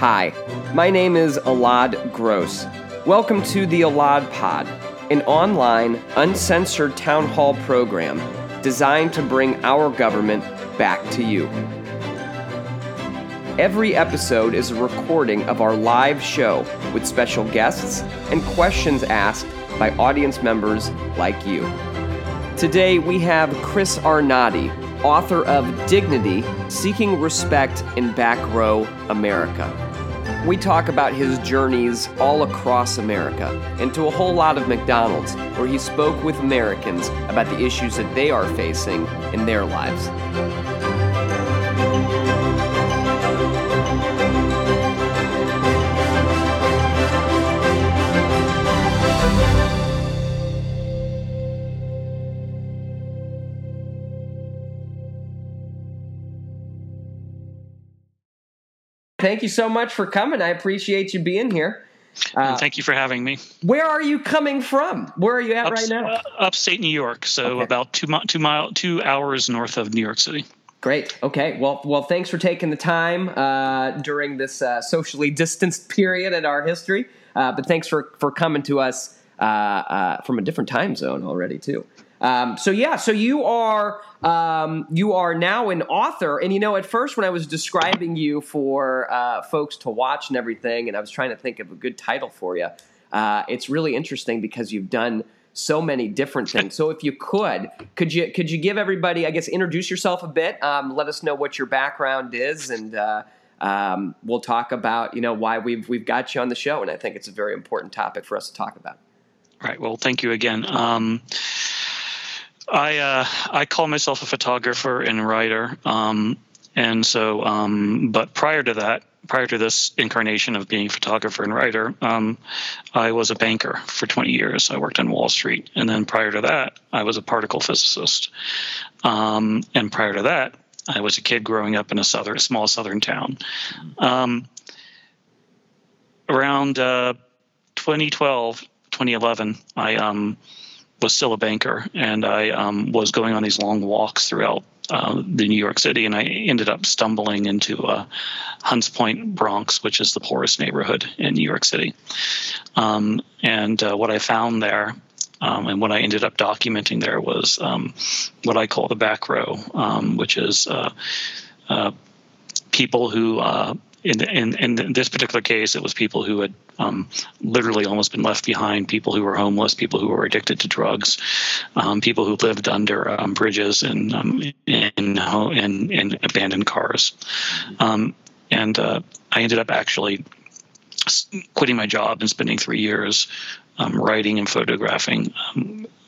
Hi, my name is Elad Gross. Welcome to the Elad Pod, an online, uncensored town hall program designed to bring our government back to you. Every episode is a recording of our live show with special guests and questions asked by audience members like you. Today we have Chris Arnade, author of Dignity Seeking Respect in Back Row America. We talk about his journeys all across America and to a whole lot of McDonald's, where he spoke with Americans about the issues that they are facing in their lives. Thank you so much for coming. I appreciate you being here. Uh, thank you for having me. Where are you coming from? Where are you at right now? Uh, upstate New York, so okay. about two two mile two hours north of New York City. Great. Okay. Well, well, thanks for taking the time uh, during this uh, socially distanced period in our history. Uh, but thanks for for coming to us uh, from a different time zone already too. Um, so yeah, so you are um, you are now an author, and you know, at first when I was describing you for uh, folks to watch and everything, and I was trying to think of a good title for you, uh, it's really interesting because you've done so many different things. So if you could, could you could you give everybody, I guess, introduce yourself a bit, um, let us know what your background is, and uh, um, we'll talk about you know why we've we've got you on the show, and I think it's a very important topic for us to talk about. All right. Well, thank you again. Um, I uh, I call myself a photographer and writer, um, and so um, but prior to that, prior to this incarnation of being photographer and writer, um, I was a banker for 20 years. I worked on Wall Street, and then prior to that, I was a particle physicist, um, and prior to that, I was a kid growing up in a southern, small southern town. Um, around uh, 2012, 2011, I um, was still a banker, and I um, was going on these long walks throughout uh, the New York City, and I ended up stumbling into uh, Hunts Point, Bronx, which is the poorest neighborhood in New York City. Um, and uh, what I found there, um, and what I ended up documenting there, was um, what I call the back row, um, which is uh, uh, people who uh, in, in, in this particular case, it was people who had um, literally almost been left behind, people who were homeless, people who were addicted to drugs, um, people who lived under um, bridges and um, in, in, in, abandoned cars. Um, and uh, I ended up actually quitting my job and spending three years um, writing and photographing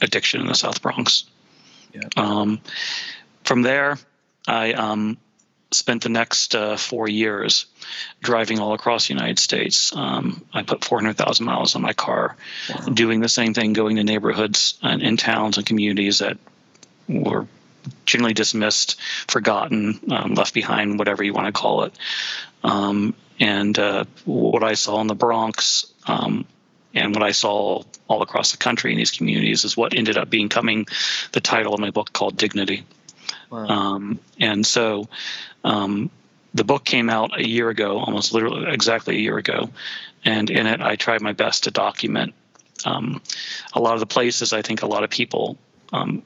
addiction in the South Bronx. Yeah. from there, I spent the next uh, four years driving all across the United States. Um, I put 400,000 miles on my car, wow. doing the same thing, going to neighborhoods and in towns and communities that were generally dismissed, forgotten, um, left behind, whatever you want to call it. Um, and uh, what I saw in the Bronx um, and what I saw all across the country in these communities is what ended up becoming the title of my book called Dignity. Wow. Um, and so um, the book came out a year ago, almost literally exactly a year ago, and in it I tried my best to document um, a lot of the places I think a lot of people, um,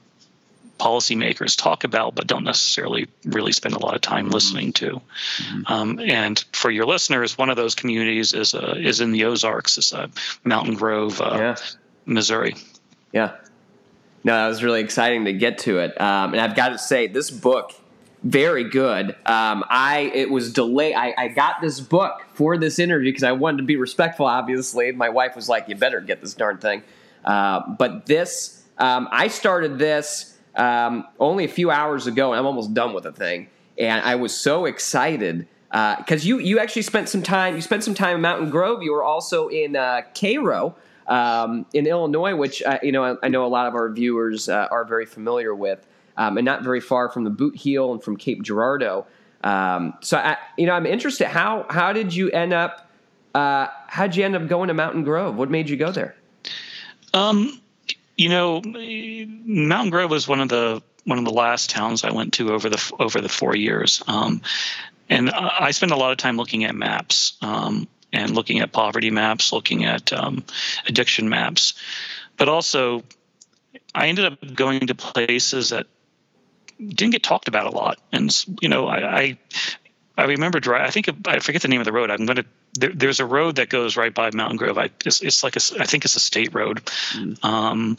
policymakers, talk about, but don't necessarily really spend a lot of time mm-hmm. listening to. Mm-hmm. Um, and for your listeners, one of those communities is uh, is in the Ozarks, is uh, Mountain Grove, uh, yeah. Missouri. Yeah. No, that was really exciting to get to it. Um, and I've got to say, this book very good. Um, I it was delayed. I, I got this book for this interview because I wanted to be respectful. Obviously, my wife was like, "You better get this darn thing." Uh, but this, um, I started this um, only a few hours ago, and I'm almost done with the thing. And I was so excited because uh, you you actually spent some time. You spent some time in Mountain Grove. You were also in uh, Cairo. Um, in Illinois, which uh, you know I, I, know a lot of our viewers uh, are very familiar with um, and not very far from the Boot Heel and from Cape Girardeau. Um, so I, you know, I'm interested. How how did you end up? Uh, how did you end up going to Mountain Grove? What made you go there? Um, you know, Mountain Grove was one of the one of the last towns I went to over the over the four years. Um, and I spend a lot of time looking at maps um, and looking at poverty maps, looking at um, addiction maps, but also I ended up going to places that didn't get talked about a lot. And you know, I I, I remember. I think I forget the name of the road. I'm going to. There, there's a road that goes right by Mountain Grove. I, it's, it's like a, I think it's a state road. Mm. Um,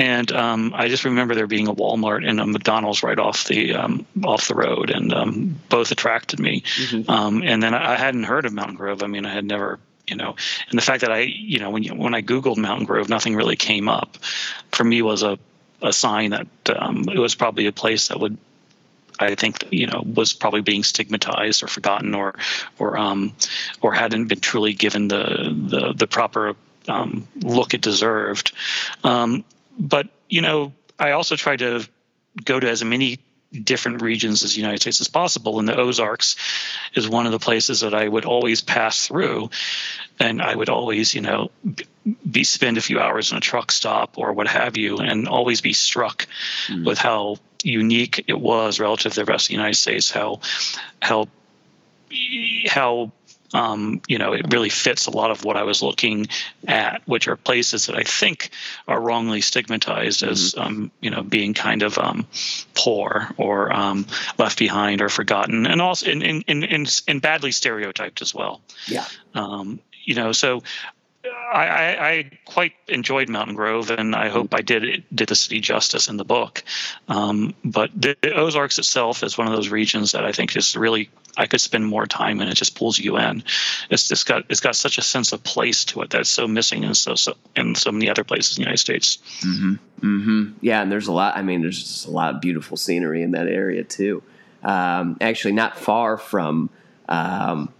and um, I just remember there being a Walmart and a McDonald's right off the um, off the road, and um, both attracted me. Mm-hmm. Um, and then I hadn't heard of Mountain Grove. I mean, I had never, you know, and the fact that I, you know, when you, when I googled Mountain Grove, nothing really came up. For me, was a a sign that um, it was probably a place that would I think you know was probably being stigmatized or forgotten or or um, or hadn't been truly given the the, the proper um, look it deserved. Um, but you know, I also try to go to as many different regions as the United States as possible. And the Ozarks is one of the places that I would always pass through, and I would always, you know, be spend a few hours in a truck stop or what have you, and always be struck mm. with how unique it was relative to the rest of the United States. How how how um, you know, it really fits a lot of what I was looking at, which are places that I think are wrongly stigmatized as, mm-hmm. um, you know, being kind of um, poor or um, left behind or forgotten, and also in in, in, in badly stereotyped as well. Yeah. Um, you know, so I, I, I, quite enjoyed Mountain Grove, and I hope I did did the city justice in the book. Um, but the, the, Ozarks itself is one of those regions that I think is really I could spend more time in. It just pulls you in. It's just got it's got such a sense of place to it that's so missing in so, so in so many other places in the United States. Mm-hmm. Mm-hmm. Yeah, and there's a lot. I mean, there's just a lot of beautiful scenery in that area too. Um, actually, not far from. Um,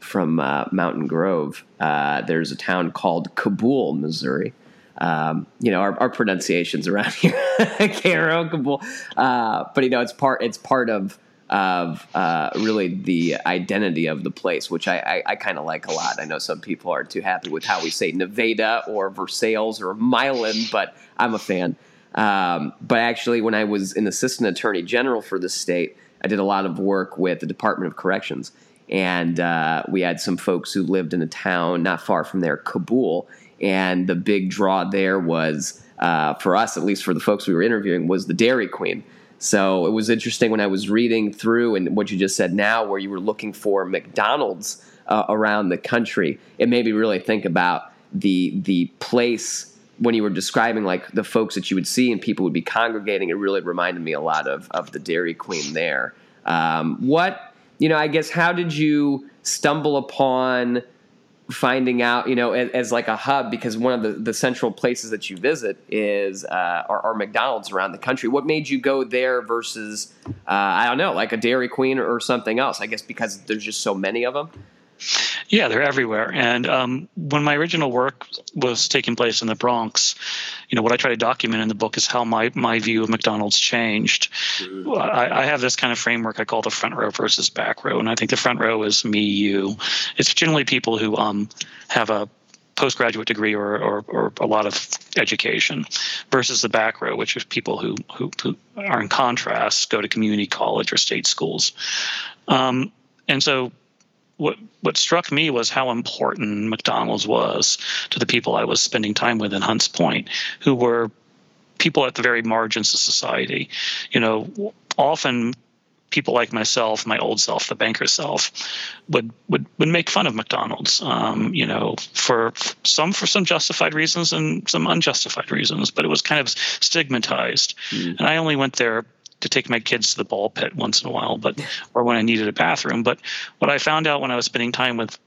from uh, Mountain Grove, uh, there's a town called Cabool, Missouri. Um, you know, our, our, pronunciations around here, Cairo, Cabool, uh, but you know, it's part it's part of of uh, really the identity of the place, which I, I, I kind of like a lot. I know some people aren't too happy with how we say Nevada or Versailles or Milan, but I'm a fan. Um, but actually, when I was an assistant attorney general for the state, I did a lot of work with the Department of Corrections and uh, we had some folks who lived in a town not far from there, Cabool. and the big draw there was uh, for us, at least for the folks we were interviewing, was the Dairy Queen. So it was interesting when I was reading through and what you just said now, where you were looking for McDonald's uh, around the country. It made me really think about the the place when you were describing like the folks that you would see and people would be congregating. It really reminded me a lot of of the Dairy Queen there. Um, what you know, I guess how did you stumble upon finding out, you know, as, as, like a hub because one of the, the central places that you visit is uh, are, are, McDonald's around the country. What made you go there versus uh, I don't know, like a Dairy Queen or something else? I guess because there's just so many of them. Yeah, they're everywhere. And um, when my original work was taking place in the Bronx, you know, what I try to document in the book is how my, my view of McDonald's changed. Mm-hmm. I, I, have this kind of framework I call the front row versus back row. And I think the front row is me, you. It's generally people who um, have a postgraduate degree or, or, or, a lot of education versus the back row, which is people who, who, who are in contrast, go to community college or state schools. Um, and so what what struck me was how important McDonald's was to the people I was spending time with in Hunts Point, who were people at the very margins of society. You know, often people like myself, my old self, the banker self, would would would make fun of McDonald's. Um, you know, for some for some justified reasons and some unjustified reasons, but it was kind of stigmatized. Mm. And I only went there to take my kids to the ball pit once in a while, but or when I needed a bathroom. But what I found out when I was spending time with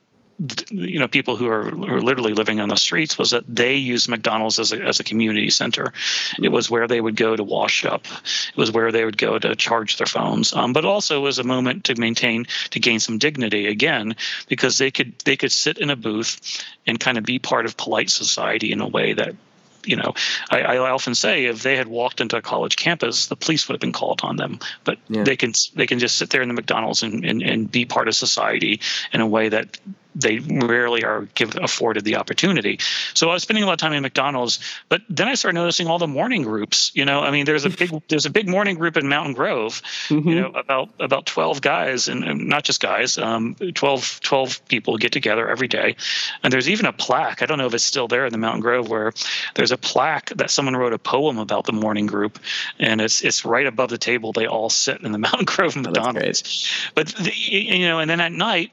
you know people who are, who are literally living on the streets was that they used McDonald's as a, as a community center. It was where they would go to wash up. It was where they would go to charge their phones. Um, but also was a moment to maintain to gain some dignity again because they could they could sit in a booth and kind of be part of polite society in a way that you know, I, I, often say if they had walked into a college campus, the police would have been called on them. But yeah. they can they can just sit there in the McDonald's and, and, and be part of society in a way that they rarely are give, afforded the opportunity. So I was spending a lot of time in McDonald's, but then I started noticing all the morning groups. You know, I mean, there's a big there's a big morning group in Mountain Grove. Mm-hmm. You know, about about 12 guys, and, and not just guys, um, 12 12 people get together every day, and there's even a plaque. I don't know if it's still there in the Mountain Grove where there's a plaque that someone wrote a poem about the morning group, and it's it's right above the table they all sit in the Mountain Grove McDonald's. Oh, but the, you know, and then at night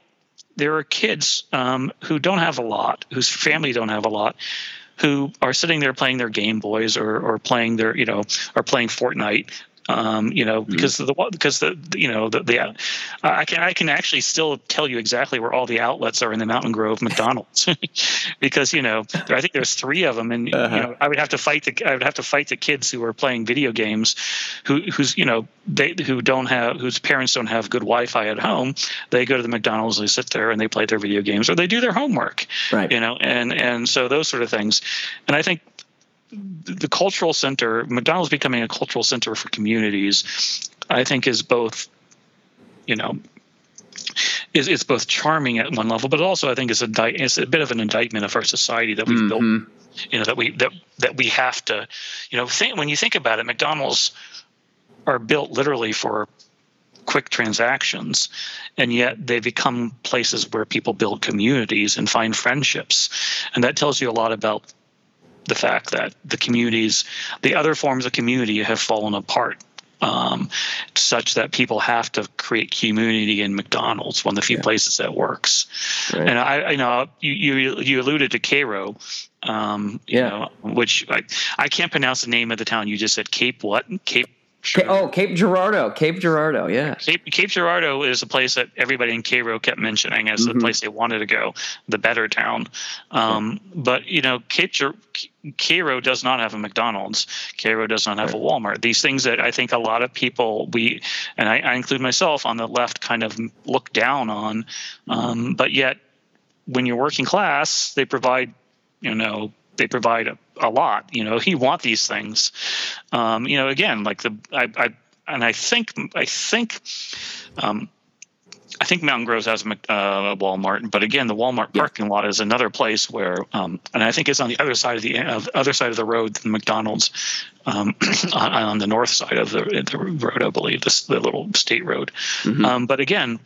there are kids um, who don't have a lot, whose family don't have a lot, who are sitting there playing their Game Boys or, or playing their, you know, or playing Fortnite um, you know, mm-hmm. because the because the you know the, the uh, I can I can actually still tell you exactly where all the outlets are in the Mountain Grove McDonald's because you know there, I think there's three of them and uh-huh. you know I would have to fight the I would have to fight the kids who are playing video games who who's you know they who don't have whose parents don't have good Wi-Fi at home they go to the McDonald's they sit there and they play their video games or they do their homework right you know and and so those sort of things and I think the cultural center, McDonald's becoming a cultural center for communities, I think is both, you know, is it's both charming at one level, but also I think is a it's a bit of an indictment of our society that we've mm-hmm. built. You know that we that that we have to, you know, think when you think about it, McDonald's are built literally for quick transactions and yet they become places where people build communities and find friendships and that tells you a lot about the fact that the communities, the other forms of community have fallen apart um, such that people have to create community in McDonald's, one of the few yeah. places that works. Right. And I, I know you, you, you alluded to Cairo, um, yeah. Know, which I, I can't pronounce the name of the town. You just said Cape what? Cape Sure. Oh, Cape Girardeau. Cape Girardeau, yeah. Cape, Cape Girardeau is a place that everybody in Cairo kept mentioning as mm-hmm. the place they wanted to go, the better town. Um, But, you know, Cape Cairo does not have a McDonald's. Cairo does not have right. a Walmart. These things that I think a lot of people, we, and I, I include myself on the left, kind of look down on. Mm-hmm. Um, but yet, when you're working class, they provide, you know, they provide a, a lot. You know, he want these things. Um, you know, again, like the I, I and I think I think. Um, I think Mountain Grove has a uh, Walmart, but again, the Walmart parking lot is another place where, um, and I think it's on the other side of the uh, other side of the road than McDonald's, um, on, on, the north side of the, the road, I believe, this the little state road. Mm-hmm. Um, but again,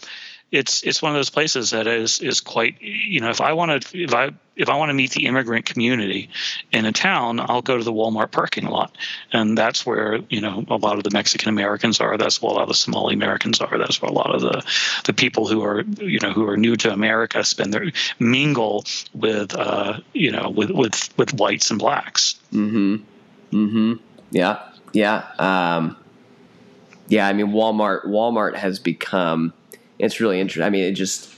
it's it's one of those places that is is quite you know if I want to if I if I want to meet the immigrant community in a town, I'll go to the Walmart parking lot, and that's where you know a lot of the Mexican Americans are. That's where a lot of the Somali Americans are. That's where a lot of the the people who are you know who are new to America spend their mingle with uh, you know with with with whites and blacks. Mm hmm. Mm hmm. Yeah. Yeah. Um, yeah. I mean, Walmart. Walmart has become it's really interesting. I mean, it just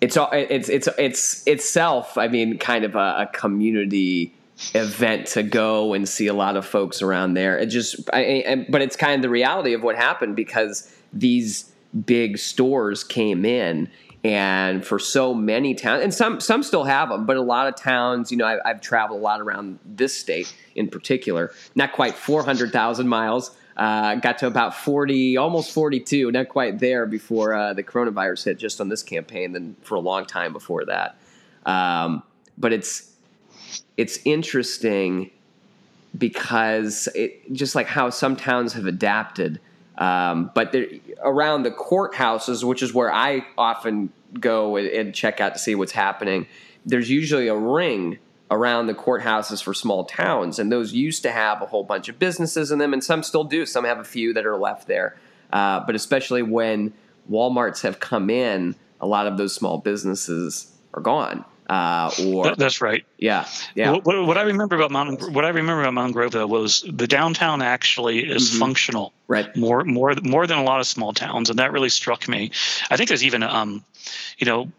it's it's it's it's itself. I mean, kind of a, a community event to go and see a lot of folks around there. It just, I, I, but it's kind of the reality of what happened because these big stores came in and for so many towns and some some still have them but a lot of towns you know I, have traveled a lot around this state in particular not quite 400000 miles uh, got to about 40, almost 42, not quite there before uh, the coronavirus hit, just on this campaign, then for a long time before that. Um, but it's it's interesting because it just like how some towns have adapted. Um, but around the courthouses, which is where I often go and check out to see what's happening, there's usually a ring around the courthouses for small towns, and those used to have a whole bunch of businesses in them, and some still do. Some have a few that are left there, uh, but especially when WalMarts have come in, a lot of those small businesses are gone. Uh, or that's right. Yeah, yeah. What, what, I remember about Mountain, what I remember about Mountain Grove though was the downtown actually is mm-hmm. functional, right? More, more, more than a lot of small towns, and that really struck me. I think there's even, um, you know,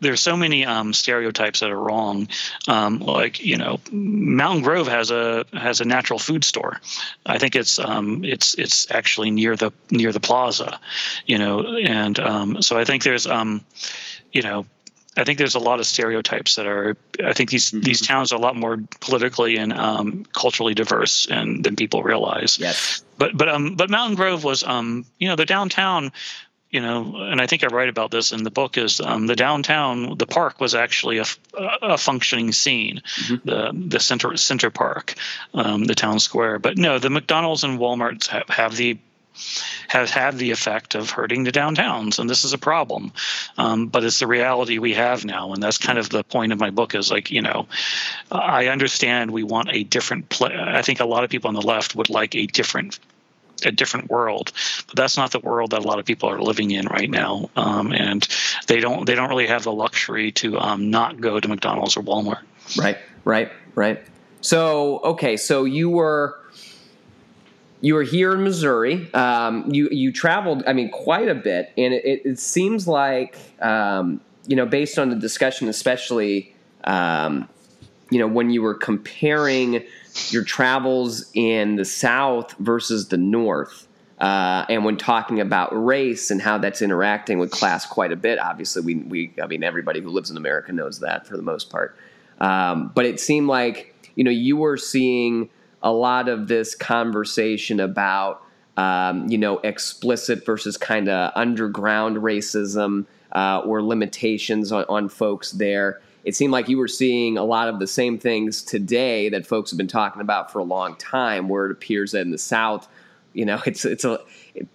there's so many um, stereotypes that are wrong. Um, like you know, Mountain Grove has a has a natural food store. I think it's um, it's it's actually near the near the plaza, you know, and um, so I think there's um, you know. I think there's a lot of stereotypes that are. I think these mm-hmm. these towns are a lot more politically and um, culturally diverse and than people realize. Yes. But but um but Mountain Grove was um you know the downtown you know, and I think I write about this in the book, is um, the downtown, the park was actually a, a functioning scene, mm-hmm. the the center center park, um, the town square. But no, the McDonald's and WalMarts have, have the have had the effect of hurting the downtowns, and this is a problem. Um, but it's the reality we have now, and that's kind of the point of my book. Is like you know, I understand we want a different. Play. I think a lot of people on the left would like a different a different world. But that's not the world that a lot of people are living in right now, um, and they don't they don't really have the luxury to um, not go to McDonald's or Walmart. Right, right, right. So okay, so you were you were here in Missouri. Um, you you traveled, I mean, quite a bit, and it, it seems like um, you know, based on the discussion, especially um, you know, when you were comparing your travels in the South versus the North. Uh, and when talking about race and how that's interacting with class quite a bit, obviously we, we I mean everybody who lives in America knows that for the most part. Um, but it seemed like you know you were seeing a lot of this conversation about um, you know explicit versus kind of underground racism uh, or limitations on, on folks there it seemed like you were seeing a lot of the same things today that folks have been talking about for a long time, where it appears that in the South, you know, it's it's a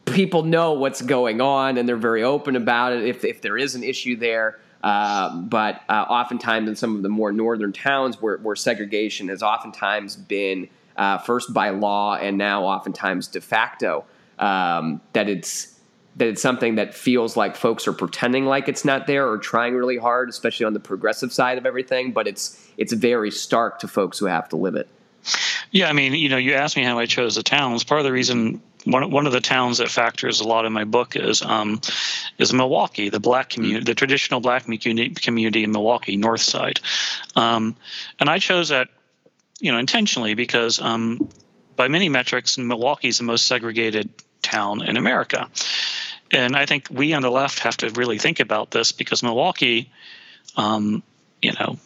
people know what's going on and they're very open about it if if there is an issue there. Uh, but uh, oftentimes in some of the more northern towns where, where segregation has oftentimes been uh, first by law and now oftentimes de facto, um, that it's that it's something that feels like folks are pretending like it's not there or trying really hard, especially on the progressive side of everything. But it's it's very stark to folks who have to live it. Yeah, I mean, you know, you asked me how I chose the towns. Part of the reason one one of the towns that factors a lot in my book is um, is Milwaukee, the black community, the traditional black community in Milwaukee, North Side, um, and I chose that, you know, intentionally because um, by many metrics, Milwaukee is the most segregated town in America. And I think we on the left have to really think about this because Milwaukee, um, you know,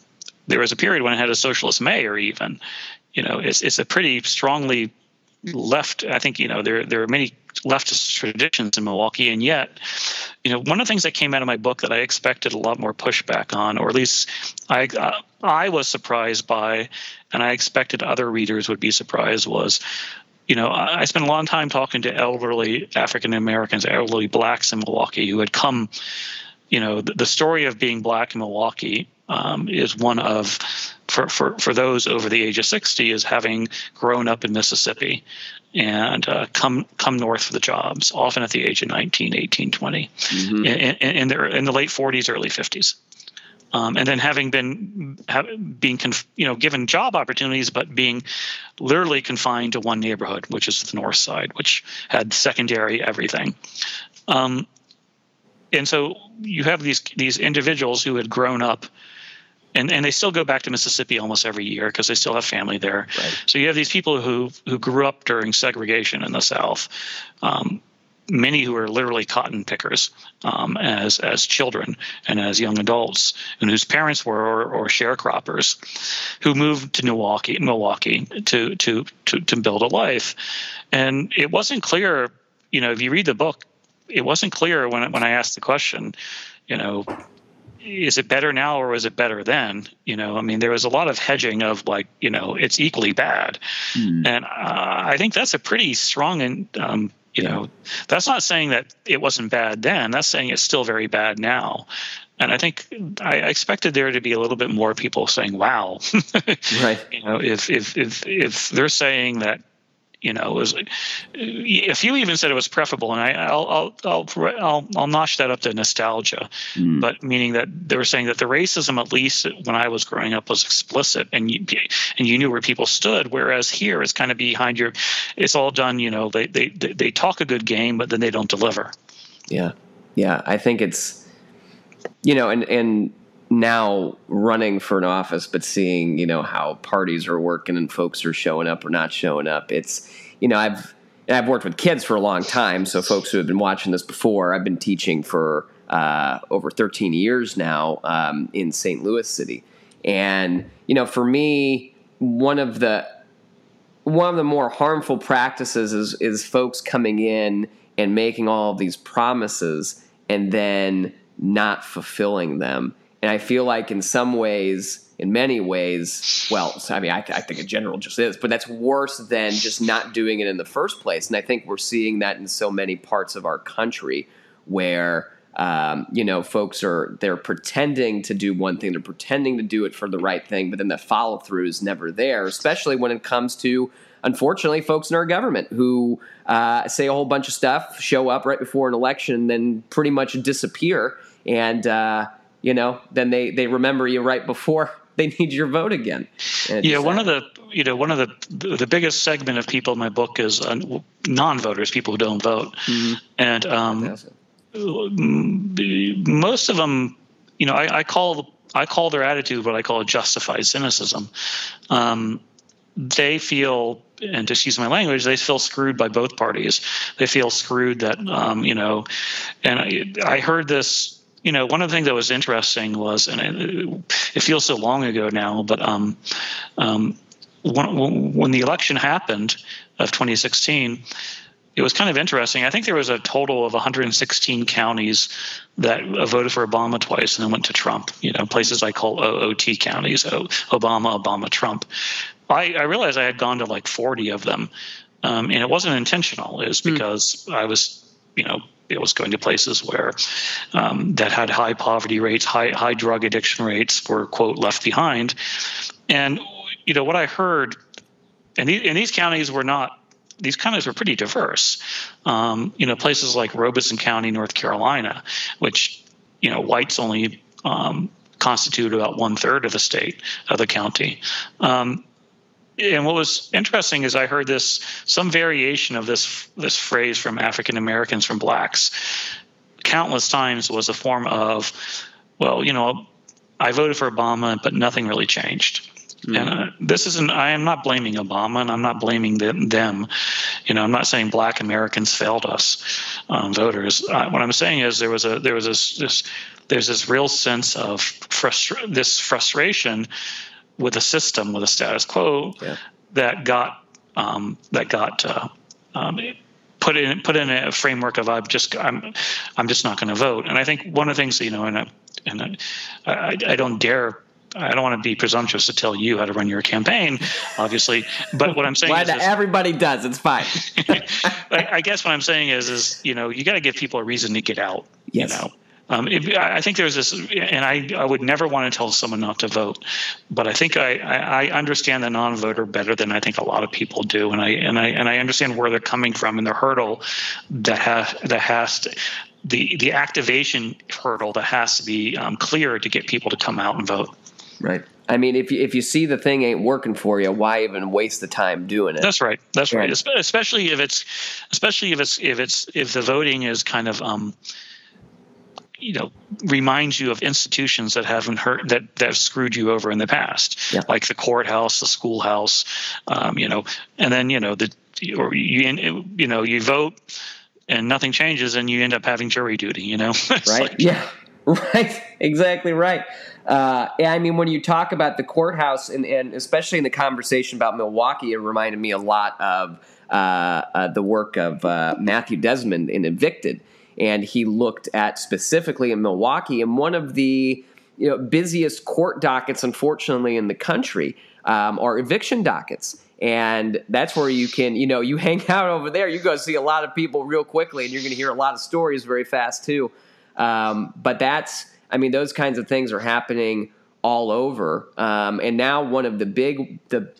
there was a period when it had a socialist mayor. Even, you know, it's it's a pretty strongly left. I think you know there there are many leftist traditions in Milwaukee, and yet, you know, one of the things that came out of my book that I expected a lot more pushback on, or at least I uh, I was surprised by, and I expected other readers would be surprised, was you know, I spent a long time talking to elderly African Americans, elderly blacks in Milwaukee who had come. You know, the, the story of being black in Milwaukee um, is one of, for, for, for those over the age of 60, is having grown up in Mississippi and uh, come come north for the jobs, often at the age of 19, 18, 20, mm-hmm. in, in, in, the, in the late 40s, early 50s um, and then having been have, being conf, you know given job opportunities, but being literally confined to one neighborhood, which is the north side, which had secondary everything. Um, and so you have these these individuals who had grown up and, and they still go back to Mississippi almost every year because they still have family there. Right. So you have these people who who grew up during segregation in the South, um, many who are literally cotton pickers um, as as children and as young adults, and whose parents were or, or sharecroppers, who moved to Milwaukee, Milwaukee to to to to build a life, and it wasn't clear. You know, if you read the book, it wasn't clear when when I asked the question. You know, is it better now or was it better then? You know, I mean, there was a lot of hedging of like, you know, it's equally bad, mm. and uh, I think that's a pretty strong and um, you know, that's not saying that it wasn't bad then. That's saying it's still very bad now. And I think I expected there to be a little bit more people saying, "Wow," right? You know, if if if if they're saying that you know, was if you even said it was preferable, and I, will I'll I'll I'll I'll notch that up to nostalgia, mm. but meaning that they were saying that the racism, at least when I was growing up, was explicit, and you and you knew where people stood. Whereas here, it's kind of behind your, it's all done. You know, they they they talk a good game, but then they don't deliver. Yeah, yeah, I think it's, you know, and and now running for an office, but seeing you know how parties are working and folks are showing up or not showing up. It's you know I've I've worked with kids for a long time, so folks who have been watching this before, I've been teaching for uh, over 13 years now um, in St. Louis City, and you know for me one of the one of the more harmful practices is is folks coming in and making all of these promises and then not fulfilling them. And I feel like in some ways, in many ways, well, I mean, I, I, think in general just is, but that's worse than just not doing it in the first place. And I think we're seeing that in so many parts of our country where, um, you know, folks are, they're pretending to do one thing, they're pretending to do it for the right thing, but then the follow through is never there, especially when it comes to, unfortunately, folks in our government who uh, say a whole bunch of stuff, show up right before an election, and then pretty much disappear. And, uh, you know, then they, they remember you right before they need your vote again. yeah, one of the you know one of the the biggest segment of people in my book is uh, non-voters, people who don't vote, mm-hmm. and um, most of them, you know, I, I, call I call their attitude what I call justified cynicism. Um, they feel and just use my language, they feel screwed by both parties. They feel screwed that, um, you know, and I, I heard this you know, one of the things that was interesting was, and it, it feels so long ago now, but um, um, when, when the election happened of 2016, it was kind of interesting. I think there was a total of 116 counties that voted for Obama twice and then went to Trump. You know, places I call OOT counties, Obama, Obama, Trump. I, I realized I had gone to like 40 of them, um, and it wasn't intentional. It was hmm. because mm. I was, you know, it was going to places where um, that had high poverty rates, high high drug addiction rates were quote left behind, and you know what I heard, and, these, and these counties were not. These counties were pretty diverse. Um, you know, places like Robeson County, North Carolina, which you know whites only um, constitute about one third of the state of the county. Um, and what was interesting is I heard this some variation of this this phrase from African Americans from blacks countless times was a form of well you know I voted for Obama but nothing really changed mm-hmm. and uh, this isn't I am not blaming Obama and I'm not blaming them, them. you know I'm not saying black Americans failed us um, voters uh, what I'm saying is there was a there was this, this there's this real sense of frustra- this frustration with a system with a status quo yeah. that got um, that got uh, um, put in put in a framework of I'm just I'm I'm just not going to vote. And I think one of the things you know, and I, and I, I don't dare. I don't want to be presumptuous to tell you how to run your campaign, obviously. But what I'm saying well, is, everybody does. It's fine. I, I, guess what I'm saying is, is you know, you got to give people a reason to get out. Yes. You know, um, it, I think there's this, and I, I would never want to tell someone not to vote, but I think I, I, I understand the non-voter better than I think a lot of people do, and I and I and I understand where they're coming from and the hurdle that has that has to, the the activation hurdle that has to be um, clear to get people to come out and vote. Right. I mean, if you, if you see the thing ain't working for you, why even waste the time doing it? That's right. That's right. right. Especially if it's, especially if it's if it's if the voting is kind of um, you know reminds you of institutions that haven't hurt that that have screwed you over in the past. Yeah. like the courthouse the schoolhouse um, you know and then you know the or you you know you vote and nothing changes and you end up having jury duty you know? Right. like, yeah. Right. Exactly right. Uh, I mean, when you talk about the courthouse, and, and, especially in the conversation about Milwaukee, it reminded me a lot of uh, uh, the work of uh, Matthew Desmond in Evicted and he looked at specifically in Milwaukee and one of the you know, busiest court dockets, unfortunately, in the country um, are eviction dockets. And that's where you can, you know, you hang out over there, you go see a lot of people real quickly, and you're going to hear a lot of stories very fast too. Um, but that's, I mean, those kinds of things are happening all over. Um, and now one of the big, the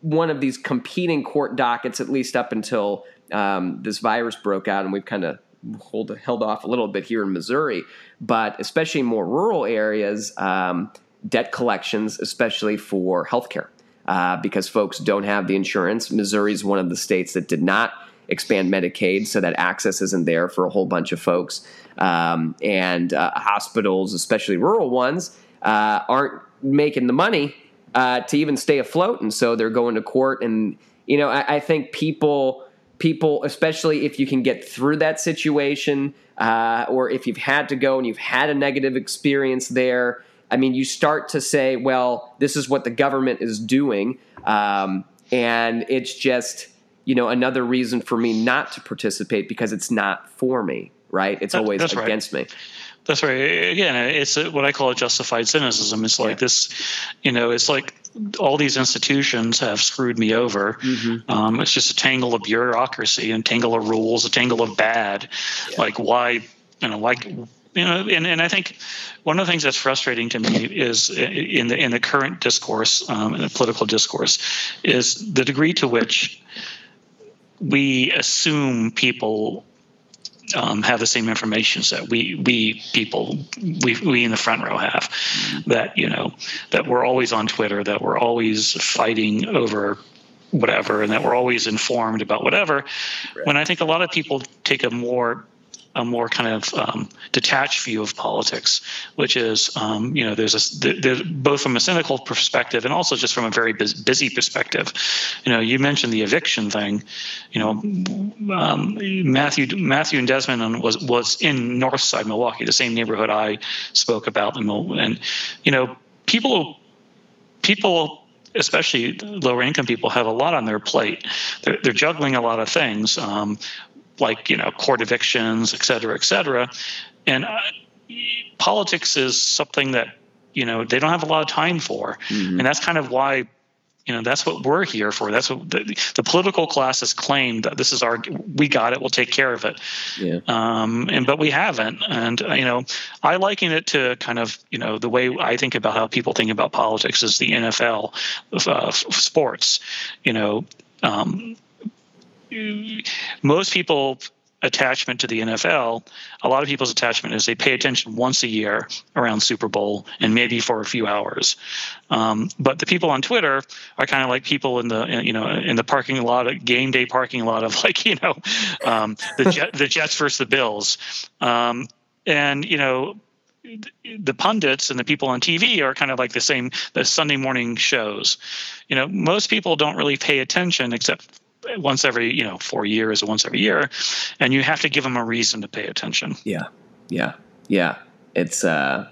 one of these competing court dockets, at least up until um, this virus broke out, and we've kind of hold, held off a little bit here in Missouri, but especially in more rural areas, um, debt collections, especially for healthcare, uh, because folks don't have the insurance. Missouri is one of the states that did not expand Medicaid, so that access isn't there for a whole bunch of folks. Um, and uh, hospitals, especially rural ones, uh, aren't making the money uh, to even stay afloat, and so they're going to court. And you know, I, I think people people, especially if you can get through that situation, uh, or if you've had to go and you've had a negative experience there. I mean, you start to say, well, this is what the government is doing. Um, and it's just, you know another reason for me not to participate because it's not for me right it's always That's right. against me That's right. Again, it's what I call a justified cynicism. It's like Yeah. this, you know, it's like all these institutions have screwed me over. Mm-hmm. Um, it's just a tangle of bureaucracy and tangle of rules, a tangle of bad. Like why, you know, like you know, and, and I think one of the things that's frustrating to me is in the in the current discourse, um, in the political discourse, is the degree to which we assume people um, have the same information set we we people we we in the front row have. That you know that we're always on Twitter that we're always fighting over whatever and that we're always informed about whatever. When I think a lot of people take a more a more kind of um, detached view of politics, which is, um, you know, there's a there, there's both from a cynical perspective and also just from a very bus- busy perspective. You know, you mentioned the eviction thing. You know, um, Matthew Matthew and Desmond was was in Northside Milwaukee, the same neighborhood I spoke about, in and you know, people people especially lower income people have a lot on their plate they're, they're juggling a lot of things um, like you know court evictions et cetera et cetera and uh, politics is something that you know they don't have a lot of time for Mm-hmm. and that's kind of why you know that's what we're here for that's what the, the political class has claimed that this is our we got it we'll take care of it yeah um, and but we haven't. And uh, you know, I liken it to kind of you know the way I think about how people think about politics is the NFL of uh, sports. You know, um, most people attachment to the NFL, a lot of people's attachment is they pay attention once a year around Super Bowl and maybe for a few hours. Um, but the people on Twitter are kind of like people in the you know in the parking lot, of, game day parking lot of like you know um, the Jet, the Jets versus the Bills, um, and you know the pundits and the people on TV are kind of like the same the Sunday morning shows. You know, most people don't really pay attention except once every you know four years or once every year, and you have to give them a reason to pay attention. Yeah, yeah, yeah. It's uh,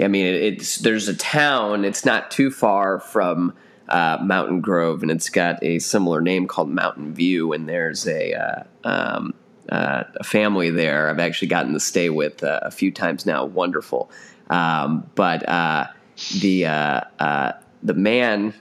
I mean, it, it's there's a town. It's not too far from uh, Mountain Grove, and it's got a similar name called Mountain View. And there's a uh, um, uh, a family there. I've actually gotten to stay with uh, a few times now. Wonderful, um, but uh, the uh, the man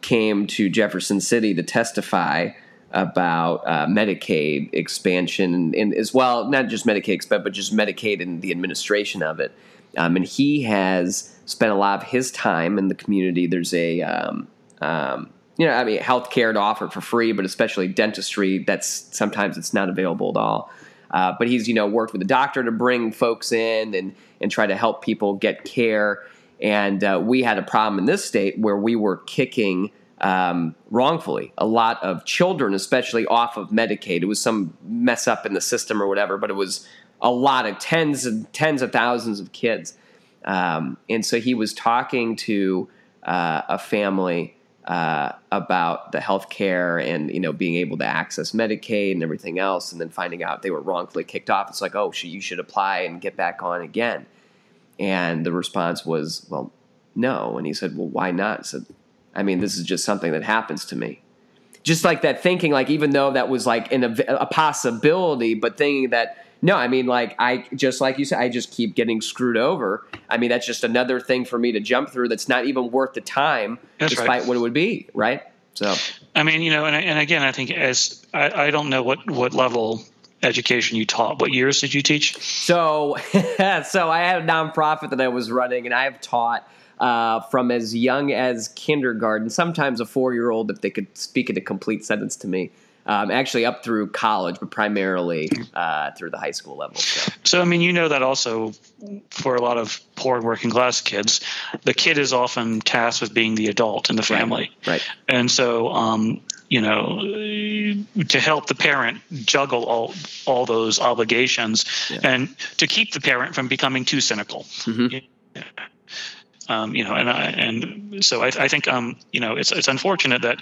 came to Jefferson City to testify about uh, Medicaid expansion and, and as well, not just Medicaid expansion, but just Medicaid and the administration of it. Um, and he has spent a lot of his time in the community. There's a, um, um, you know, I mean, healthcare to offer for free, but especially dentistry. That's sometimes it's not available at all. Uh, but he's, you know, worked with a doctor to bring folks in and and try to help people get care. And uh, we had a problem in this state where we were kicking um, wrongfully a lot of children, especially off of Medicaid. It was some mess up in the system or whatever, but it was a lot of tens and tens of thousands of kids. Um, and so he was talking to uh, a family uh, about the health care and you know being able to access Medicaid and everything else, and then finding out they were wrongfully kicked off. It's like, oh, you should apply and get back on again. And the response was, well, no. And he said, well, why not? I said, I mean, this is just something that happens to me. Just like that thinking, like even though that was like an, a possibility, but thinking that no, I mean, like I just like you said, I just keep getting screwed over. I mean, that's just another thing for me to jump through. That's not even worth the time, That's despite right. what it would be, right? So I mean, you know, and, and again, I think as I, I don't know what what level education you taught. What years did you teach? So, so I had a nonprofit that I was running, and I have taught uh, from as young as kindergarten, sometimes a four-year-old, if they could speak in a complete sentence to me. Um, actually, up through college, but primarily uh, through the high school level. So. So, I mean, you know that also for a lot of poor and working class kids, the kid is often tasked with being the adult in the family. Right. And so, um, you know, to help the parent juggle all all those obligations, Yeah. and to keep the parent from becoming too cynical. Mhm. Um, you know, and I, and so I, I think um, you know it's it's unfortunate that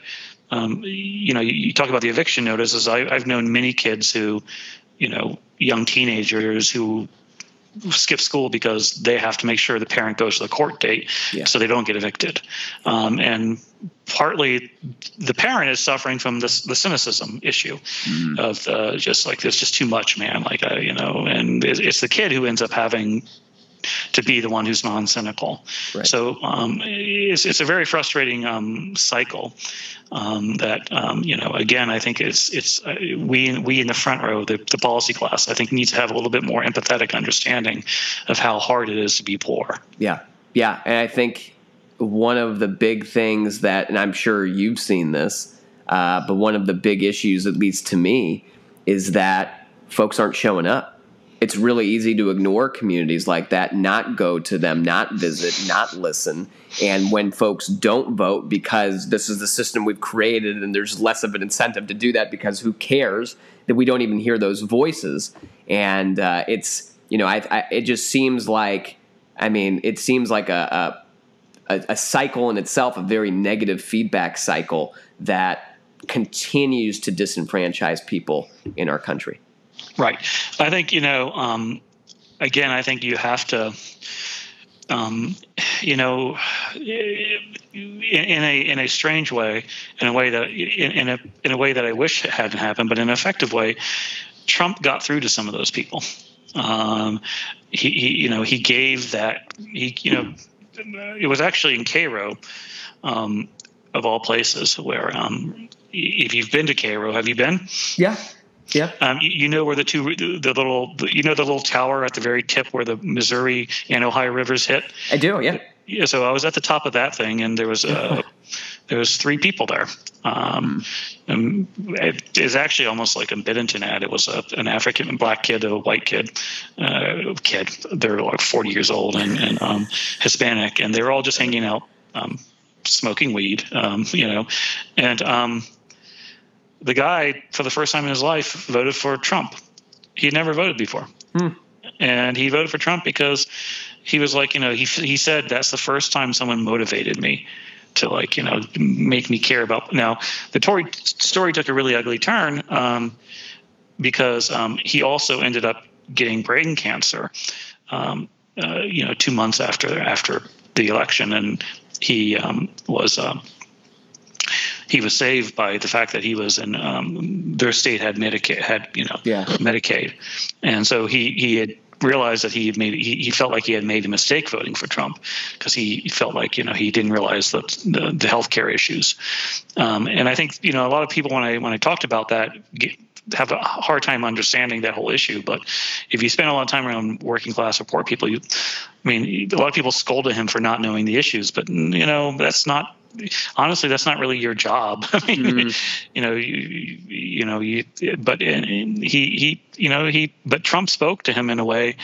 um, you know you, you talk about the eviction notices. I, I've known many kids who, you know, young teenagers who skip school because they have to make sure the parent goes to the court date yeah. so they don't get evicted. Um, and partly the parent is suffering from this the cynicism issue mm. of uh, just like there's just too much, man. Like you know, and it's the kid who ends up having to be the one who's non-cynical. Right. So um, it's, it's a very frustrating um, cycle um, that um, you know. Again, I think it's it's uh, we we in the front row, the, the policy class, I think needs to have a little bit more empathetic understanding of how hard it is to be poor. Yeah, yeah, and I think one of the big things that, and I'm sure you've seen this, uh, but one of the big issues, at least to me, is that folks aren't showing up it's really easy to ignore communities like that, not go to them, not visit, not listen. And when folks don't vote because this is the system we've created and there's less of an incentive to do that because who cares that we don't even hear those voices. And uh, it's, you know, I, I, it just seems like, I mean, it seems like a, a, a cycle in itself, a very negative feedback cycle that continues to disenfranchise people in our country. Right. I think you know. Um, again, I think you have to. Um, you know, in, a in a strange way, in a way that in, in, a in a way that I wish hadn't happened, but in an effective way, Trump got through to some of those people. Um, he, he, you know, he gave that he, you know, it was actually in Cairo, um, of all places, where um, if you've been to Cairo, have you been? Yeah. Yeah. Um, you, you, know where the two, the, the little, you know, the little tower at the very tip where the Missouri and Ohio rivers hit. I do. Yeah. Yeah. So I was at the top of that thing, and there was uh, there was three people there. Um, and it is actually almost like a Benetton ad. It was a, an African black kid, a white kid, uh, kid. They're like 40 years old and, and um, Hispanic, and they were all just hanging out, um, smoking weed, um, you know, and um, the guy, for the first time in his life, voted for Trump. He had never voted before. Hmm. And he voted for Trump because he was like, you know, he, he said that's the first time someone motivated me to like, you know, make me care about. Now, the Tory story took a really ugly turn um, because um, he also ended up getting brain cancer, um, uh, you know, two months after after the election, and he um, was um, he was saved by the fact that he was in um, their state had Medicaid had you know yeah. Medicaid, and so he he had realized that he had made he, he felt like he had made a mistake voting for Trump because he felt like you know he didn't realize that the, the health care issues, um, and I think you know a lot of people when I when I talked about that. Get, have a hard time understanding that whole issue. But if you spend a lot of time around working class or poor people, you, I mean, a lot of people scolded him for not knowing the issues, but you know that's not honestly, that's not really your job. I mean, mm-hmm. you know, you, you know, you, but he, he, you know, he, but Trump spoke to him in a way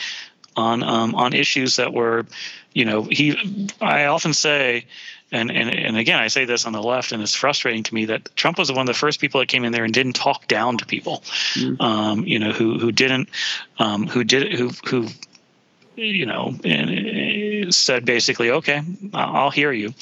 on, um, on issues that were, you know, he, I often say, and, and and again, I say this on the left, and it's frustrating to me that Trump was one of the first people that came in there and didn't talk down to people, mm-hmm. um, you know, who who didn't, um, who did who who you know, and said basically, okay, I'll hear you.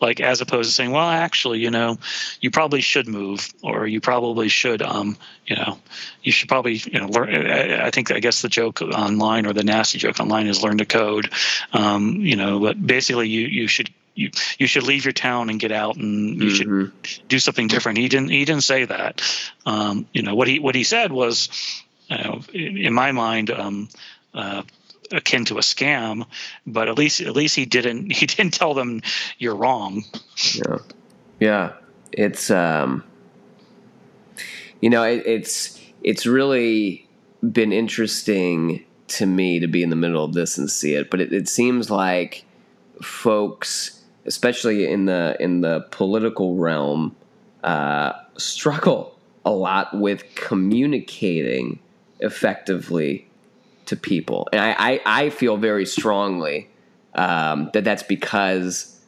Like, as opposed to saying, well, actually, you know, you probably should move or you probably should, um, you know, you should probably, you know, learn. I think, I guess the joke online or the nasty joke online is learn to code, um, you know, but basically you, you should, you, you should leave your town and get out and you mm-hmm. should do something different. He didn't, he didn't say that. Um, you know, what he, what he said was, you know, in, in my mind, um, uh, akin to a scam, but at least at least he didn't he didn't tell them you're wrong. Yeah, yeah. It's um, you know, it, it's it's really been interesting to me to be in the middle of this and see it, but it, it seems like folks, especially in the in the political realm, uh, struggle a lot with communicating effectively to people, and I I, I feel very strongly um, that that's because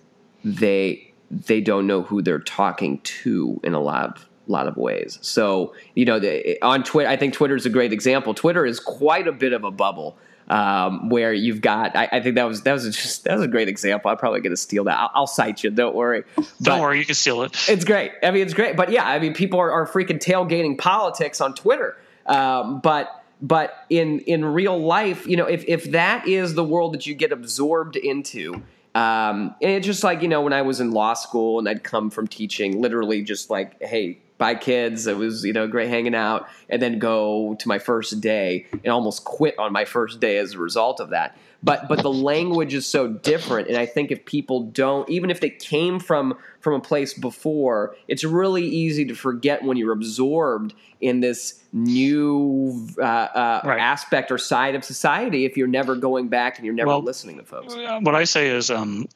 they they don't know who they're talking to in a lot of lot of ways. So you know, the, on Twitter, I think Twitter is a great example. Twitter is quite a bit of a bubble. Um, where you've got, I, I, think that was that was just that was a great example. I'm probably going to steal that. I'll, I'll, cite you. Don't worry. But don't worry, you can steal it. It's great. I mean, it's great. But yeah, I mean, people are, are freaking tailgating politics on Twitter. Um, but but in in real life, you know, if if that is the world that you get absorbed into, um, and it's just like you know when I was in law school and I'd come from teaching, literally just like, hey, bye kids. It was you know great hanging out, and then go to my first day and almost quit on my first day as a result of that. But but the language is so different, and I think if people don't, even if they came from from a place before, it's really easy to forget when you're absorbed in this new uh, uh, right. aspect or side of society if you're never going back and you're never well, listening to folks. What I say is, um,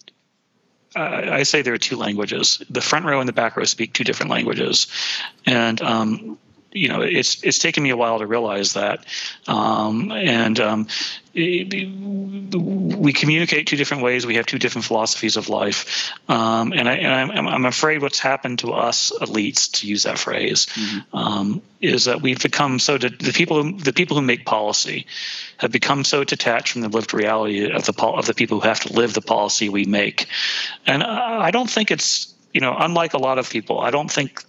I say there are two languages. The front row and the back row speak two different languages, and um, you know it's it's taken me a while to realize that. Um, and um, we communicate two different ways. We have two different philosophies of life. Um, and, I, and I'm, I'm afraid what's happened to us elites to use that phrase mm-hmm. Um, is that we've become so de- the people who, the people who make policy have become so detached from the lived reality of the of the people who have to live the policy we make. And I don't think it's you know, unlike a lot of people, I don't think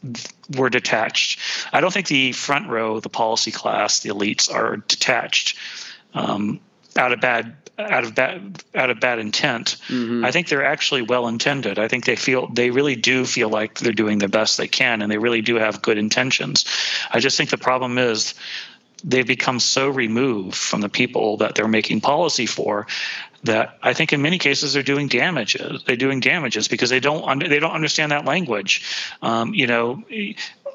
we're detached. I don't think the front row, the policy class, the elites are detached um, out of bad out of bad out of bad intent. Mm-hmm. I think they're actually well intended. I think they feel they really do feel like they're doing the best they can, and they really do have good intentions. I just think the problem is they've become so removed from the people that they're making policy for that I think in many cases they're doing damages. They're doing damages because they don't they don't understand that language. Um, you know,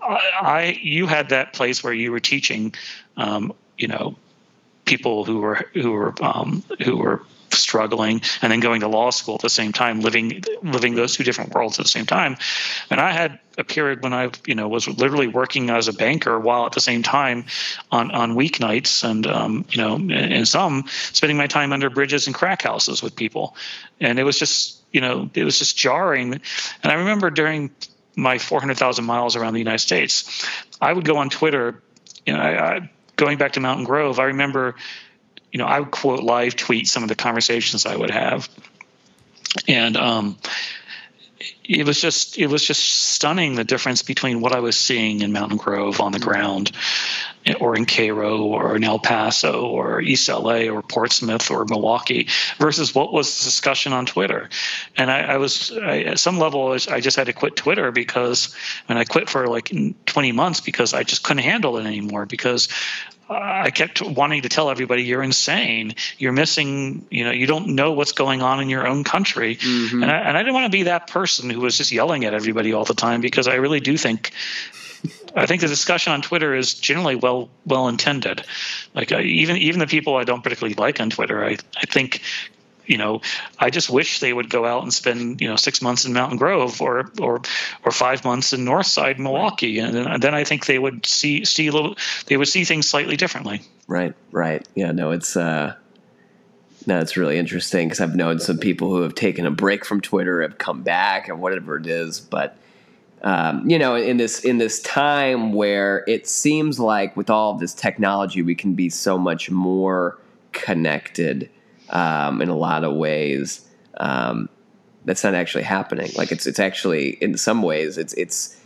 I, I, you had that place where you were teaching, um, you know, people who were who were um, who were struggling and then going to law school at the same time living living those two different worlds at the same time. And i had a period when i you know was literally working as a banker while at the same time on on weeknights and um, you know and some spending my time under bridges and crack houses with people. And it was just you know it was just jarring. And i remember during my 400,000 miles around the united states i would go on twitter you know I, I going back to mountain grove i remember you know, I would quote live tweet some of the conversations I would have, and um, it was just it was just stunning the difference between what I was seeing in Mountain Grove on the ground, or in Cairo, or in El Paso, or East LA, or Portsmouth, or Milwaukee, versus what was the discussion on Twitter. And I, I was I, at some level I just had to quit Twitter because, and I quit for like 20 months because I just couldn't handle it anymore because I kept wanting to tell everybody you're insane. You're missing, you know, you don't know what's going on in your own country. Mm-hmm. And, I, and I didn't want to be that person who was just yelling at everybody all the time because I really do think I think the discussion on Twitter is generally well well intended. Like uh, even even the people I don't particularly like on Twitter, I I think you know, I just wish they would go out and spend you know six months in Mountain Grove or or or five months in Northside Milwaukee, and then I think they would see see a little they would see things slightly differently. Right, right, yeah. No, it's uh, no, it's really interesting because I've known some people who have taken a break from Twitter, have come back, or whatever it is, but. Um, you know, in this in this time where it seems like with all of this technology, we can be so much more connected um, in a lot of ways. Um, that's not actually happening. Like it's it's actually in some ways it's it's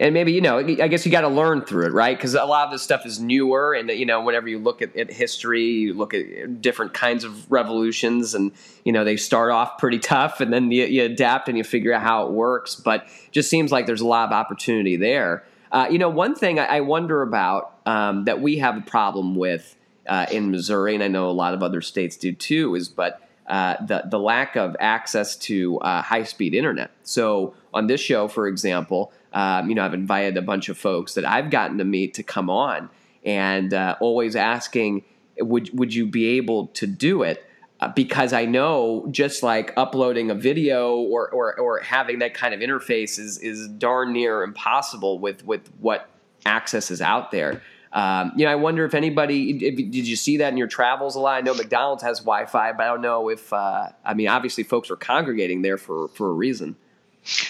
and maybe you know I guess you got to learn through it, right? Because a lot of this stuff is newer, and you know whenever you look at, at, history, you look at different kinds of revolutions, and you know they start off pretty tough, and then you, you adapt and you figure out how it works. But just seems like there's a lot of opportunity there. Uh, you know, one thing I, I wonder about um, that we have a problem with uh, in Missouri, and I know a lot of other states do too, is but uh, the the lack of access to uh, high speed internet. So on this show, for example, um, you know I've invited a bunch of folks that I've gotten to meet to come on, and uh, always asking, would would you be able to do it? Uh, because I know just like uploading a video or, or, or having that kind of interface is, is darn near impossible with, with what access is out there. Um, you know, I wonder if anybody if, did you see that in your travels a lot? I know McDonald's has Wi-Fi, but I don't know if uh, I mean obviously folks are congregating there for for a reason.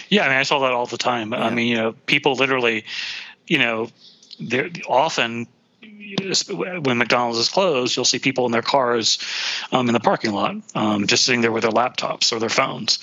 Yeah, I mean I saw that all the time. Yeah. I mean, you know, people literally, you know, they're often when McDonald's is closed, you'll see people in their cars um, in the parking lot, um, just sitting there with their laptops or their phones.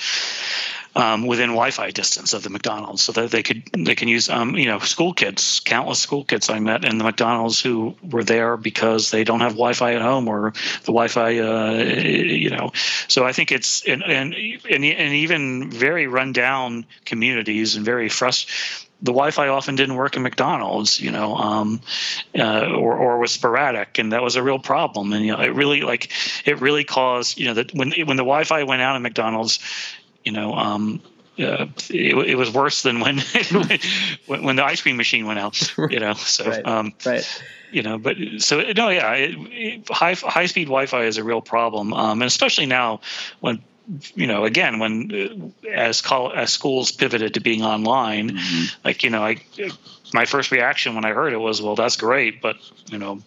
Um, within Wi-Fi distance of the McDonald's, so that they could they can use um, you know school kids, countless school kids I met in the McDonald's who were there because they don't have Wi-Fi at home or the Wi-Fi uh, you know. So I think it's and and and, and even very rundown communities and very frustrated the Wi-Fi often didn't work in McDonald's, you know, um, uh, or or was sporadic, and that was a real problem. And you know, it really like it really caused you know that when when the Wi-Fi went out in McDonald's, you know, um, uh, it, it, was worse than when, when, when the ice cream machine went out. You know, so right. Um, right. You know, but so no, yeah, it, it, high high speed Wi-Fi is a real problem, um, and especially now when you know, again, when uh, as call, as schools pivoted to being online, mm-hmm. like you know, I my first reaction when I heard it was, well, that's great, but you know,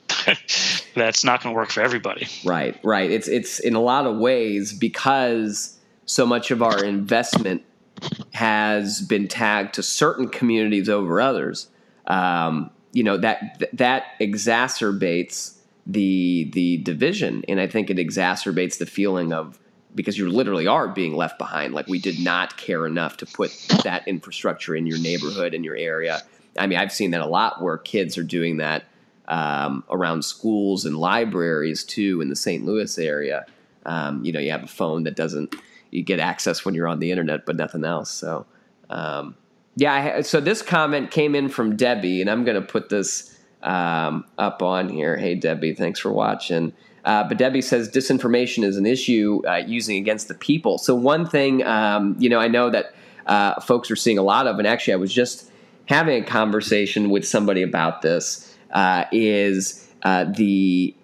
that's not going to work for everybody. Right, right. It's it's in a lot of ways because so much of our investment has been tagged to certain communities over others. Um, you know that that exacerbates the the division, and I think it exacerbates the feeling of because you literally are being left behind. Like we did not care enough to put that infrastructure in your neighborhood in your area. I mean, I've seen that a lot where kids are doing that um, around schools and libraries too in the St. Louis area. Um, you know, you have a phone that doesn't you get access when you're on the internet, but nothing else. So, um, yeah. I, so this comment came in from Debbie, and I'm going to put this um, up on here. Hey, Debbie, thanks for watching. Uh, but Debbie says disinformation is an issue uh, using against the people. So one thing, um, you know, I know that uh, folks are seeing a lot of, and actually, I was just having a conversation with somebody about this. Uh, is uh, the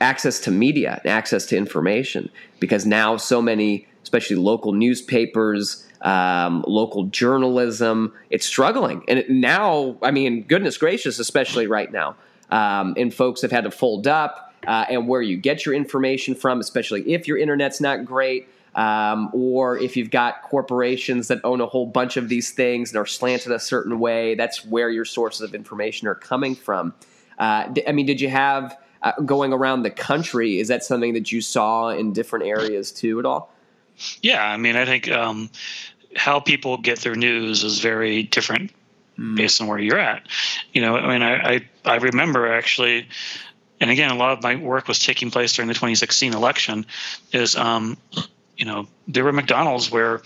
access to media and access to information because now so many, especially local newspapers, um, local journalism, it's struggling. And it, now, I mean, goodness gracious, especially right now, um, and folks have had to fold up uh, and where you get your information from, especially if your internet's not great. Um, or if you've got corporations that own a whole bunch of these things and are slanted a certain way, that's where your sources of information are coming from. Uh, I mean, did you have uh, going around the country? Is that something that you saw in different areas too at all? Yeah, I mean, I think um, how people get their news is very different mm. based on where you're at. You know, I mean, I, I, I remember actually and again, a lot of my work was taking place during the 2016 election. Is um, you know there were McDonald's where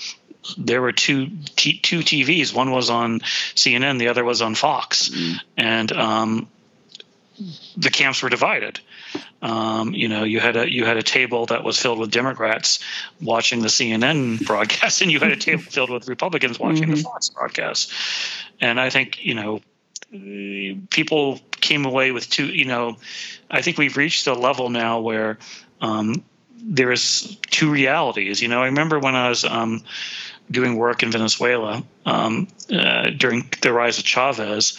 there were two t- two TVs. One was on CNN, the other was on Fox, mm. and um, the camps were divided. Um, you know, you had a you had a table that was filled with Democrats watching the CNN broadcast, and you had a table filled with Republicans watching mm-hmm. the Fox broadcast. And I think you know people came away with two. You know, I think we've reached a level now where um, there is two realities. You know, I remember when I was um, doing work in Venezuela um, uh, during the rise of Chavez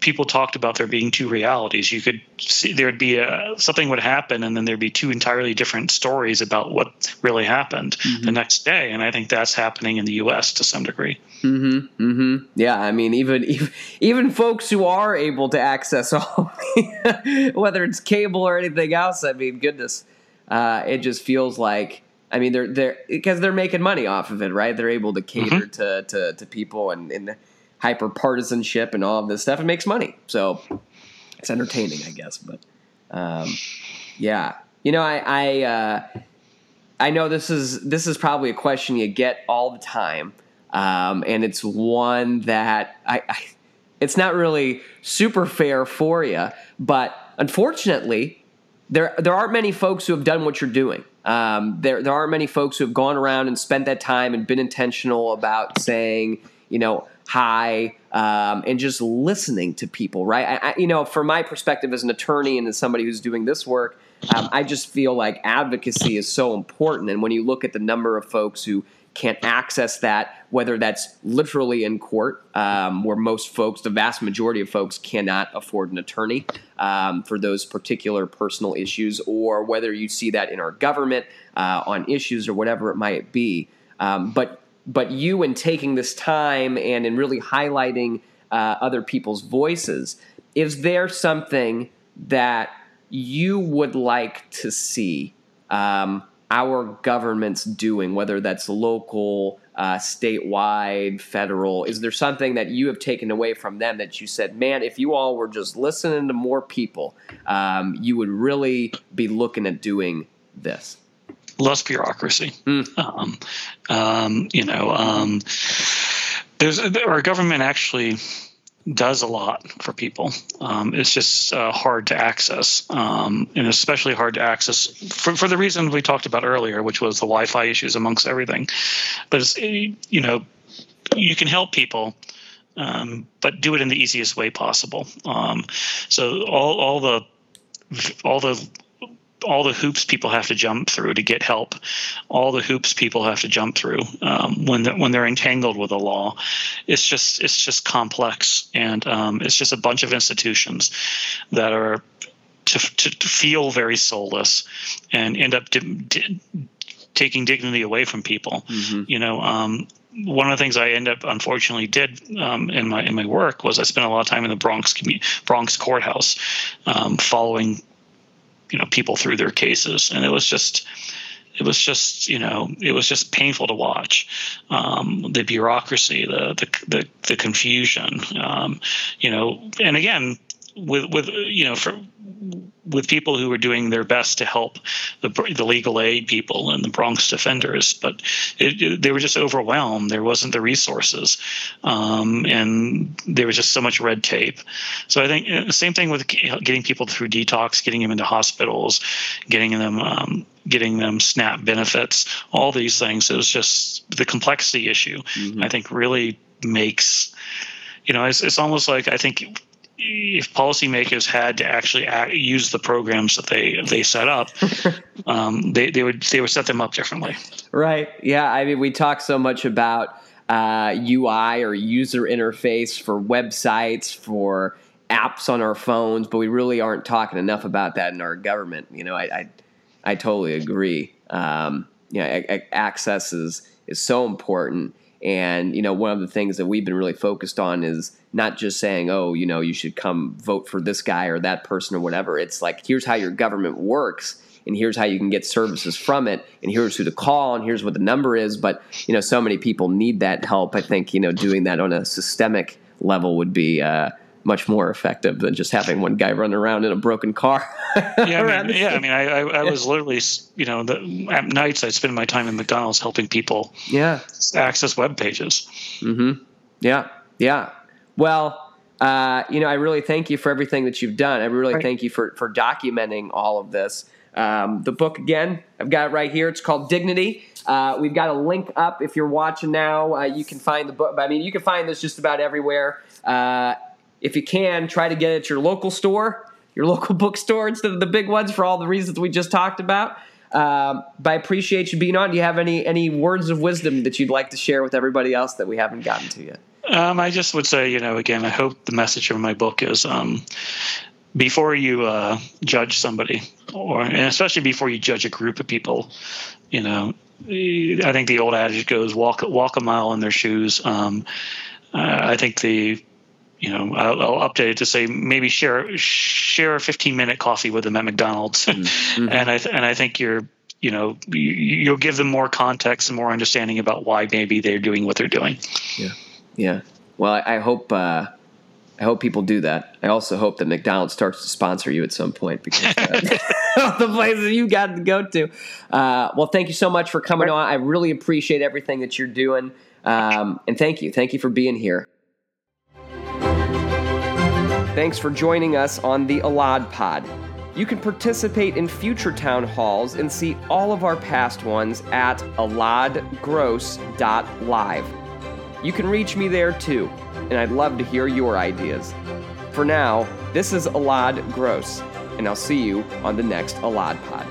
people talked about there being two realities. You could see there'd be a, something would happen, and then there'd be two entirely different stories about what really happened mm-hmm. the next day. And I think that's happening in the U.S. to some degree. Mm-hmm. Mm-hmm. Yeah, I mean, even, even even folks who are able to access all, whether it's cable or anything else, I mean, goodness, uh, it just feels like. I mean, they're they're because they're making money off of it, right? They're able to cater mm-hmm. to, to to people and and hyper partisanship and all of this stuff. It makes money, so it's entertaining, I guess. But um, yeah, you know, I I, uh, I know this is this is probably a question you get all the time, um, and it's one that I, I it's not really super fair for you, but unfortunately, there there aren't many folks who have done what you're doing. Um, there there aren't many folks who have gone around and spent that time and been intentional about saying, you know, hi, um, and just listening to people, right? I, I, you know, from my perspective as an attorney and as somebody who's doing this work, um, I just feel like advocacy is so important. And when you look at the number of folks who can't access that, whether that's literally in court, um, where most folks, the vast majority of folks, cannot afford an attorney um, for those particular personal issues, or whether you see that in our government uh, on issues or whatever it might be. Um, but but you in taking this time and in really highlighting uh, other people's voices is there something that you would like to see um, our government's doing, whether that's local, uh, statewide, federal? Is there something that you have taken away from them that you said, man, if you all were just listening to more people, um, you would really be looking at doing this? Less bureaucracy. Mm. Um, um, you know, um, there's our government actually does a lot for people. Um, it's just uh, hard to access, um, and especially hard to access for, for the reason we talked about earlier, which was the Wi-Fi issues amongst everything. But it's, you know, you can help people, um, but do it in the easiest way possible. Um, so all all the all the all the hoops people have to jump through to get help, all the hoops people have to jump through um, when they're, when they're entangled with a law. It's just it's just complex, and um, it's just a bunch of institutions that are to, to, to feel very soulless and end up di- di- taking dignity away from people. Mm-hmm. You know, um, one of the things I end up unfortunately did um, in my in my work was I spent a lot of time in the Bronx Bronx courthouse, um, following you know people through their cases, and it was just it was just you know it was just painful to watch. Um, the bureaucracy the the the, the confusion um, you know and again with with you know for with people who were doing their best to help the, the legal aid people and the Bronx defenders, but it, it, they were just overwhelmed. There wasn't the resources, um, and there was just so much red tape. So I think the uh, same thing with getting people through detox, getting them into hospitals, getting them um, getting them SNAP benefits, all these things. It was just the complexity issue. Mm-hmm. I think really makes you know it's, it's almost like I think if policymakers had to actually act, use the programs that they they set up, um, they they would they would set them up differently. Right. Yeah. I mean, we talk so much about uh, UI or user interface for websites for apps on our phones, but we really aren't talking enough about that in our government. You know, I I, I totally agree. Um, you know, access is is so important. And you know, one of the things that we've been really focused on is not just saying, "Oh, you know, you should come vote for this guy or that person or whatever." It's like, here's how your government works, and here's how you can get services from it, and here's who to call, and here's what the number is. But you know, so many people need that help. I think you know, doing that on a systemic level would be. Uh, much more effective than just having one guy running around in a broken car. yeah, I mean, yeah. I mean, I, I, I was literally, you know, the, at nights I spend my time in McDonald's helping people, yeah, access web pages. Mm-hmm. Yeah, yeah. Well, uh, you know, I really thank you for everything that you've done. I really right. thank you for for documenting all of this. Um, the book again, I've got it right here. It's called Dignity. Uh, we've got a link up if you're watching now. Uh, you can find the book. I mean, you can find this just about everywhere. Uh, if you can, try to get it at your local store, your local bookstore instead of the big ones for all the reasons we just talked about. Um, but I appreciate you being on. Do you have any any words of wisdom that you'd like to share with everybody else that we haven't gotten to yet? Um, I just would say, you know, again, I hope the message of my book is um, before you uh, judge somebody, or and especially before you judge a group of people, you know, I think the old adage goes walk walk a mile in their shoes. Um, I think the you know, I'll, I'll, update it to say maybe share share a 15 minute coffee with them at McDonald's, mm-hmm. and I th- and I think you're you know you, will give them more context and more understanding about why maybe they're doing what they're doing. Yeah, yeah. Well, I, I hope uh, I hope people do that. I also hope that McDonald's starts to sponsor you at some point because uh, the places you got to go to. Uh, well, thank you so much for coming on. I really appreciate everything that you're doing, um, and thank you, thank you for being here. Thanks for joining us on the Elad Pod. You can participate in future town halls and see all of our past ones at eladgross.live. You can reach me there too, and I'd love to hear your ideas. For now, this is Elad Gross, and I'll see you on the next Elad Pod.